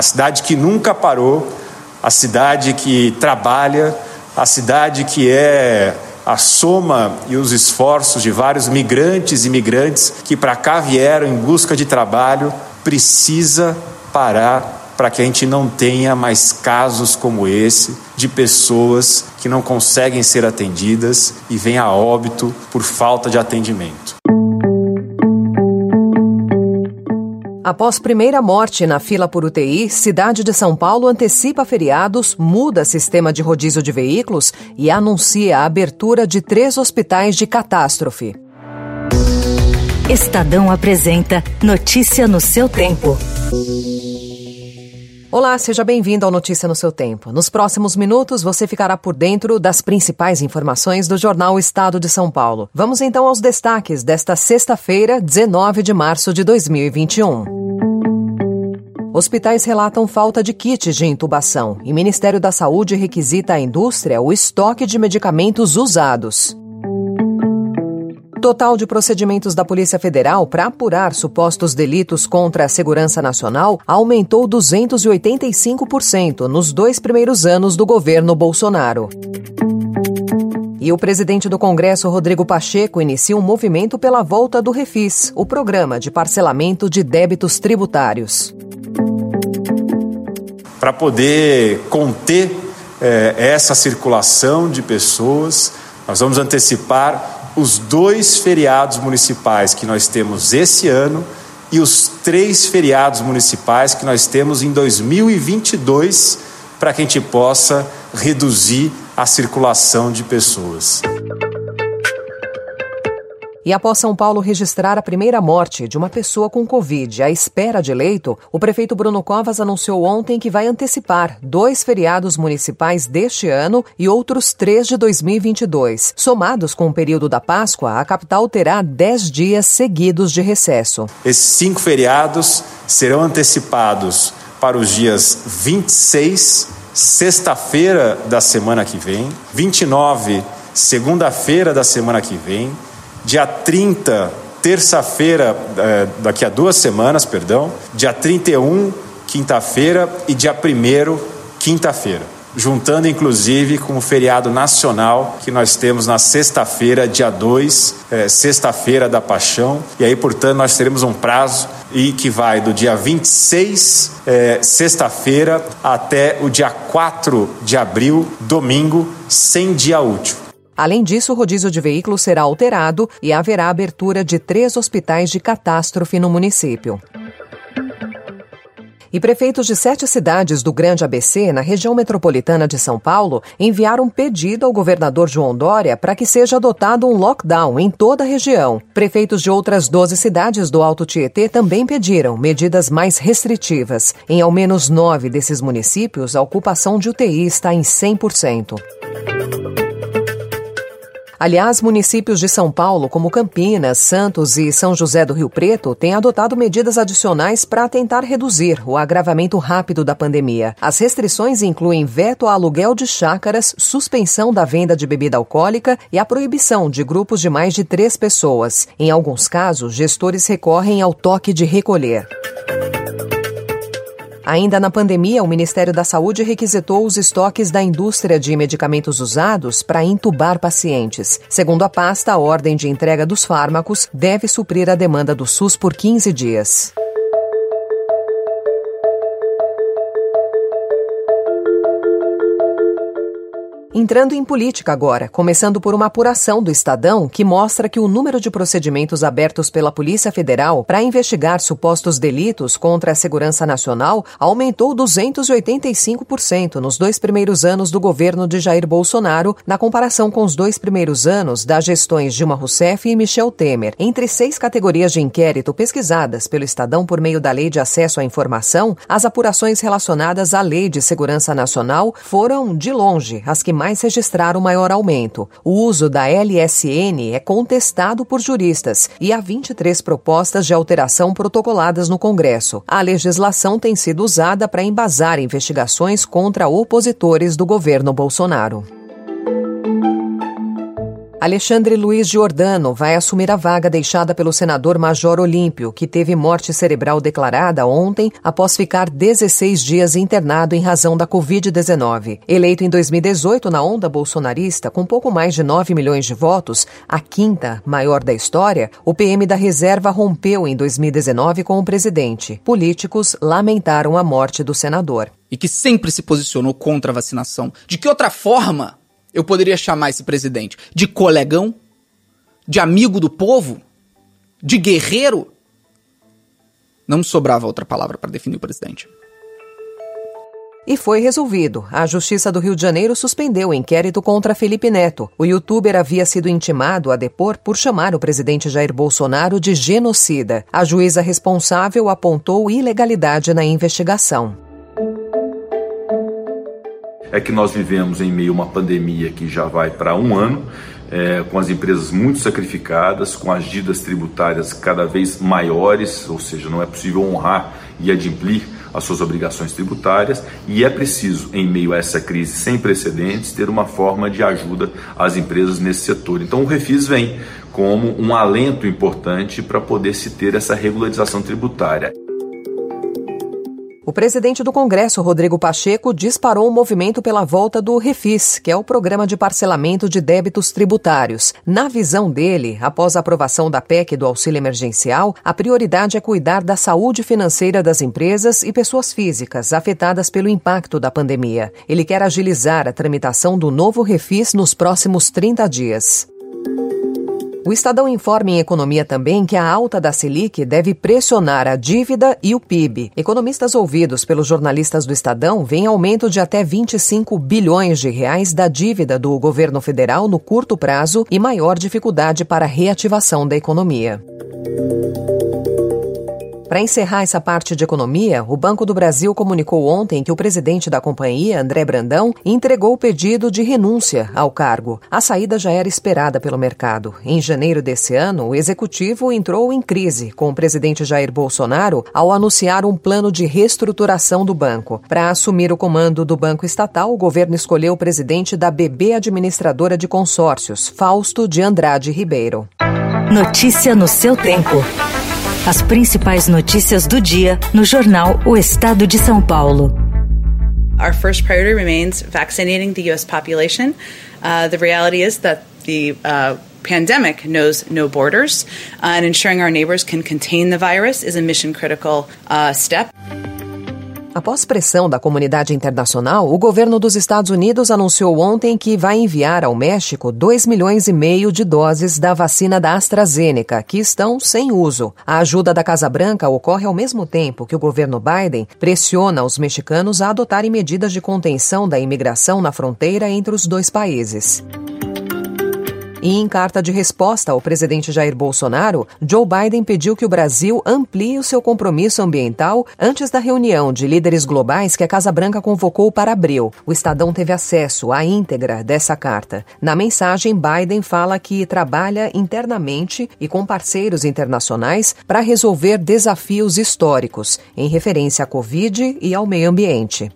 A cidade que nunca parou, a cidade que trabalha, a cidade que é a soma e os esforços de vários migrantes e imigrantes que para cá vieram em busca de trabalho, precisa parar para que a gente não tenha mais casos como esse de pessoas que não conseguem ser atendidas e vêm a óbito por falta de atendimento. Após primeira morte na fila por UTI, cidade de São Paulo antecipa feriados, muda sistema de rodízio de veículos e anuncia a abertura de três hospitais de catástrofe. Estadão apresenta Notícia no seu tempo. Olá, seja bem-vindo ao Notícia no seu tempo. Nos próximos minutos você ficará por dentro das principais informações do jornal Estado de São Paulo. Vamos então aos destaques desta sexta-feira, 19 de março de 2021. Hospitais relatam falta de kits de intubação e Ministério da Saúde requisita à indústria o estoque de medicamentos usados. Total de procedimentos da Polícia Federal para apurar supostos delitos contra a segurança nacional aumentou 285% nos dois primeiros anos do governo Bolsonaro. E o presidente do Congresso, Rodrigo Pacheco, inicia um movimento pela volta do Refis, o programa de parcelamento de débitos tributários. Para poder conter eh, essa circulação de pessoas, nós vamos antecipar os dois feriados municipais que nós temos esse ano e os três feriados municipais que nós temos em 2022 para que a gente possa reduzir a circulação de pessoas. E após São Paulo registrar a primeira morte de uma pessoa com Covid à espera de leito, o prefeito Bruno Covas anunciou ontem que vai antecipar dois feriados municipais deste ano e outros três de 2022. Somados com o período da Páscoa, a capital terá dez dias seguidos de recesso. Esses cinco feriados serão antecipados para os dias 26, sexta-feira da semana que vem, 29, segunda-feira da semana que vem, dia 30, terça-feira, é, daqui a duas semanas, perdão, dia 31, quinta-feira, e dia 1, quinta-feira. Juntando inclusive com o feriado nacional que nós temos na sexta-feira, dia 2, é, sexta-feira da Paixão, e aí, portanto, nós teremos um prazo e que vai do dia 26, é, sexta-feira, até o dia 4 de abril, domingo, sem dia útil. Além disso, o rodízio de veículos será alterado e haverá abertura de três hospitais de catástrofe no município. E prefeitos de sete cidades do Grande ABC, na região metropolitana de São Paulo, enviaram um pedido ao governador João Dória para que seja adotado um lockdown em toda a região. Prefeitos de outras 12 cidades do Alto Tietê também pediram medidas mais restritivas. Em ao menos nove desses municípios, a ocupação de UTI está em 100%. Aliás, municípios de São Paulo, como Campinas, Santos e São José do Rio Preto, têm adotado medidas adicionais para tentar reduzir o agravamento rápido da pandemia. As restrições incluem veto a aluguel de chácaras, suspensão da venda de bebida alcoólica e a proibição de grupos de mais de três pessoas. Em alguns casos, gestores recorrem ao toque de recolher. Ainda na pandemia, o Ministério da Saúde requisitou os estoques da indústria de medicamentos usados para intubar pacientes. Segundo a pasta, a ordem de entrega dos fármacos deve suprir a demanda do SUS por 15 dias. Entrando em política agora, começando por uma apuração do Estadão que mostra que o número de procedimentos abertos pela Polícia Federal para investigar supostos delitos contra a segurança nacional aumentou 285% nos dois primeiros anos do governo de Jair Bolsonaro, na comparação com os dois primeiros anos das gestões Dilma Rousseff e Michel Temer. Entre seis categorias de inquérito pesquisadas pelo Estadão por meio da Lei de Acesso à Informação, as apurações relacionadas à Lei de Segurança Nacional foram, de longe, as que mais registraram maior aumento. O uso da LSN é contestado por juristas e há 23 propostas de alteração protocoladas no Congresso. A legislação tem sido usada para embasar investigações contra opositores do governo Bolsonaro. Alexandre Luiz Giordano vai assumir a vaga deixada pelo senador Major Olímpio, que teve morte cerebral declarada ontem após ficar 16 dias internado em razão da Covid-19. Eleito em 2018 na onda bolsonarista, com pouco mais de 9 milhões de votos, a quinta maior da história, o PM da reserva rompeu em 2019 com o presidente. Políticos lamentaram a morte do senador. E que sempre se posicionou contra a vacinação. De que outra forma eu poderia chamar esse presidente de colegão, de amigo do povo, de guerreiro. Não sobrava outra palavra para definir o presidente. E foi resolvido. A Justiça do Rio de Janeiro suspendeu o inquérito contra Felipe Neto. O youtuber havia sido intimado a depor por chamar o presidente Jair Bolsonaro de genocida. A juíza responsável apontou ilegalidade na investigação é que nós vivemos em meio a uma pandemia que já vai para um ano, é, com as empresas muito sacrificadas, com as dívidas tributárias cada vez maiores, ou seja, não é possível honrar e adimplir as suas obrigações tributárias e é preciso, em meio a essa crise sem precedentes, ter uma forma de ajuda às empresas nesse setor. Então o Refis vem como um alento importante para poder se ter essa regularização tributária. O presidente do Congresso, Rodrigo Pacheco, disparou o movimento pela volta do Refis, que é o programa de parcelamento de débitos tributários. Na visão dele, após a aprovação da PEC do auxílio emergencial, a prioridade é cuidar da saúde financeira das empresas e pessoas físicas afetadas pelo impacto da pandemia. Ele quer agilizar a tramitação do novo Refis nos próximos 30 dias. O Estadão informa em economia também que a alta da Selic deve pressionar a dívida e o PIB. Economistas ouvidos pelos jornalistas do Estadão veem aumento de até 25 bilhões de reais da dívida do governo federal no curto prazo e maior dificuldade para a reativação da economia. Para encerrar essa parte de economia, o Banco do Brasil comunicou ontem que o presidente da companhia, André Brandão, entregou o pedido de renúncia ao cargo. A saída já era esperada pelo mercado. Em janeiro desse ano, o executivo entrou em crise com o presidente Jair Bolsonaro ao anunciar um plano de reestruturação do banco. Para assumir o comando do banco estatal, o governo escolheu o presidente da BB Administradora de Consórcios, Fausto de Andrade Ribeiro. Notícia no seu tempo. As principais notícias do dia no jornal O Estado de São Paulo. Our first priority remains vaccinating the U.S. population. Uh, the reality is that the uh, pandemic knows no borders, uh, and ensuring our neighbors can contain the virus is a mission critical uh, step. Após pressão da comunidade internacional, o governo dos Estados Unidos anunciou ontem que vai enviar ao México 2 milhões e meio de doses da vacina da AstraZeneca, que estão sem uso. A ajuda da Casa Branca ocorre ao mesmo tempo que o governo Biden pressiona os mexicanos a adotarem medidas de contenção da imigração na fronteira entre os dois países. E em carta de resposta ao presidente Jair Bolsonaro, Joe Biden pediu que o Brasil amplie o seu compromisso ambiental antes da reunião de líderes globais que a Casa Branca convocou para abril. O Estadão teve acesso à íntegra dessa carta. Na mensagem, Biden fala que trabalha internamente e com parceiros internacionais para resolver desafios históricos, em referência à Covid e ao meio ambiente.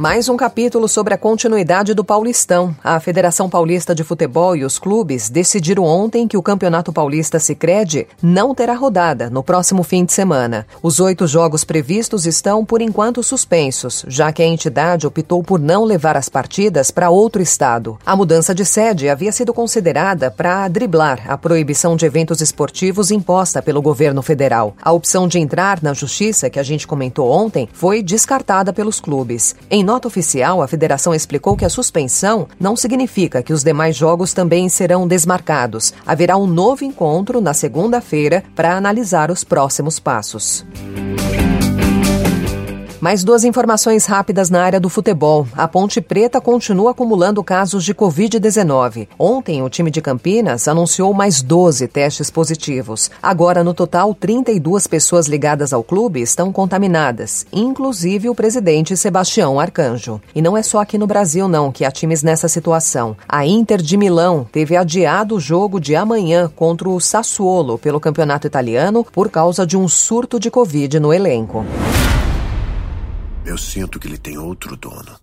Mais um capítulo sobre a continuidade do Paulistão. A Federação Paulista de Futebol e os clubes decidiram ontem que o Campeonato Paulista Sicredi não terá rodada no próximo fim de semana. Os oito jogos previstos estão, por enquanto, suspensos, já que a entidade optou por não levar as partidas para outro estado. A mudança de sede havia sido considerada para driblar a proibição de eventos esportivos imposta pelo governo federal. A opção de entrar na justiça, que a gente comentou ontem, foi descartada pelos clubes. Em nota oficial, a federação explicou que a suspensão não significa que os demais jogos também serão desmarcados. Haverá um novo encontro na segunda-feira para analisar os próximos passos. Mais duas informações rápidas na área do futebol. A Ponte Preta continua acumulando casos de Covid-19. Ontem, o time de Campinas anunciou mais 12 testes positivos. Agora, no total, 32 pessoas ligadas ao clube estão contaminadas, inclusive o presidente Sebastião Arcanjo. E não é só aqui no Brasil, não, que há times nessa situação. A Inter de Milão teve adiado o jogo de amanhã contra o Sassuolo pelo campeonato italiano por causa de um surto de Covid no elenco. Eu sinto que ele tem outro dono.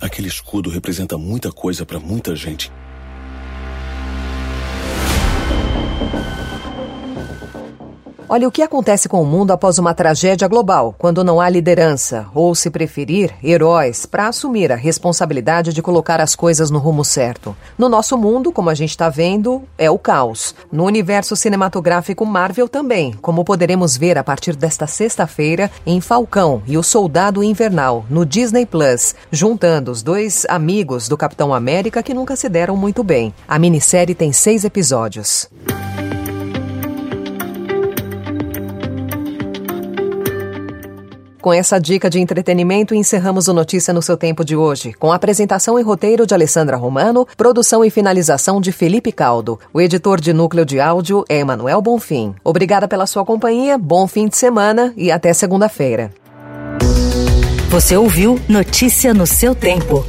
Aquele escudo representa muita coisa para muita gente. Olha o que acontece com o mundo após uma tragédia global, quando não há liderança, ou, se preferir, heróis, para assumir a responsabilidade de colocar as coisas no rumo certo. No nosso mundo, como a gente está vendo, é o caos. No universo cinematográfico Marvel também, como poderemos ver a partir desta sexta-feira em Falcão e o Soldado Invernal, no Disney Plus, juntando os dois amigos do Capitão América que nunca se deram muito bem. A minissérie tem seis episódios. Com essa dica de entretenimento, encerramos o Notícia no seu tempo de hoje, com apresentação e roteiro de Alessandra Romano, produção e finalização de Felipe Caldo. O editor de núcleo de áudio é Emanuel Bonfim. Obrigada pela sua companhia, bom fim de semana e até segunda-feira. Você ouviu Notícia no seu tempo.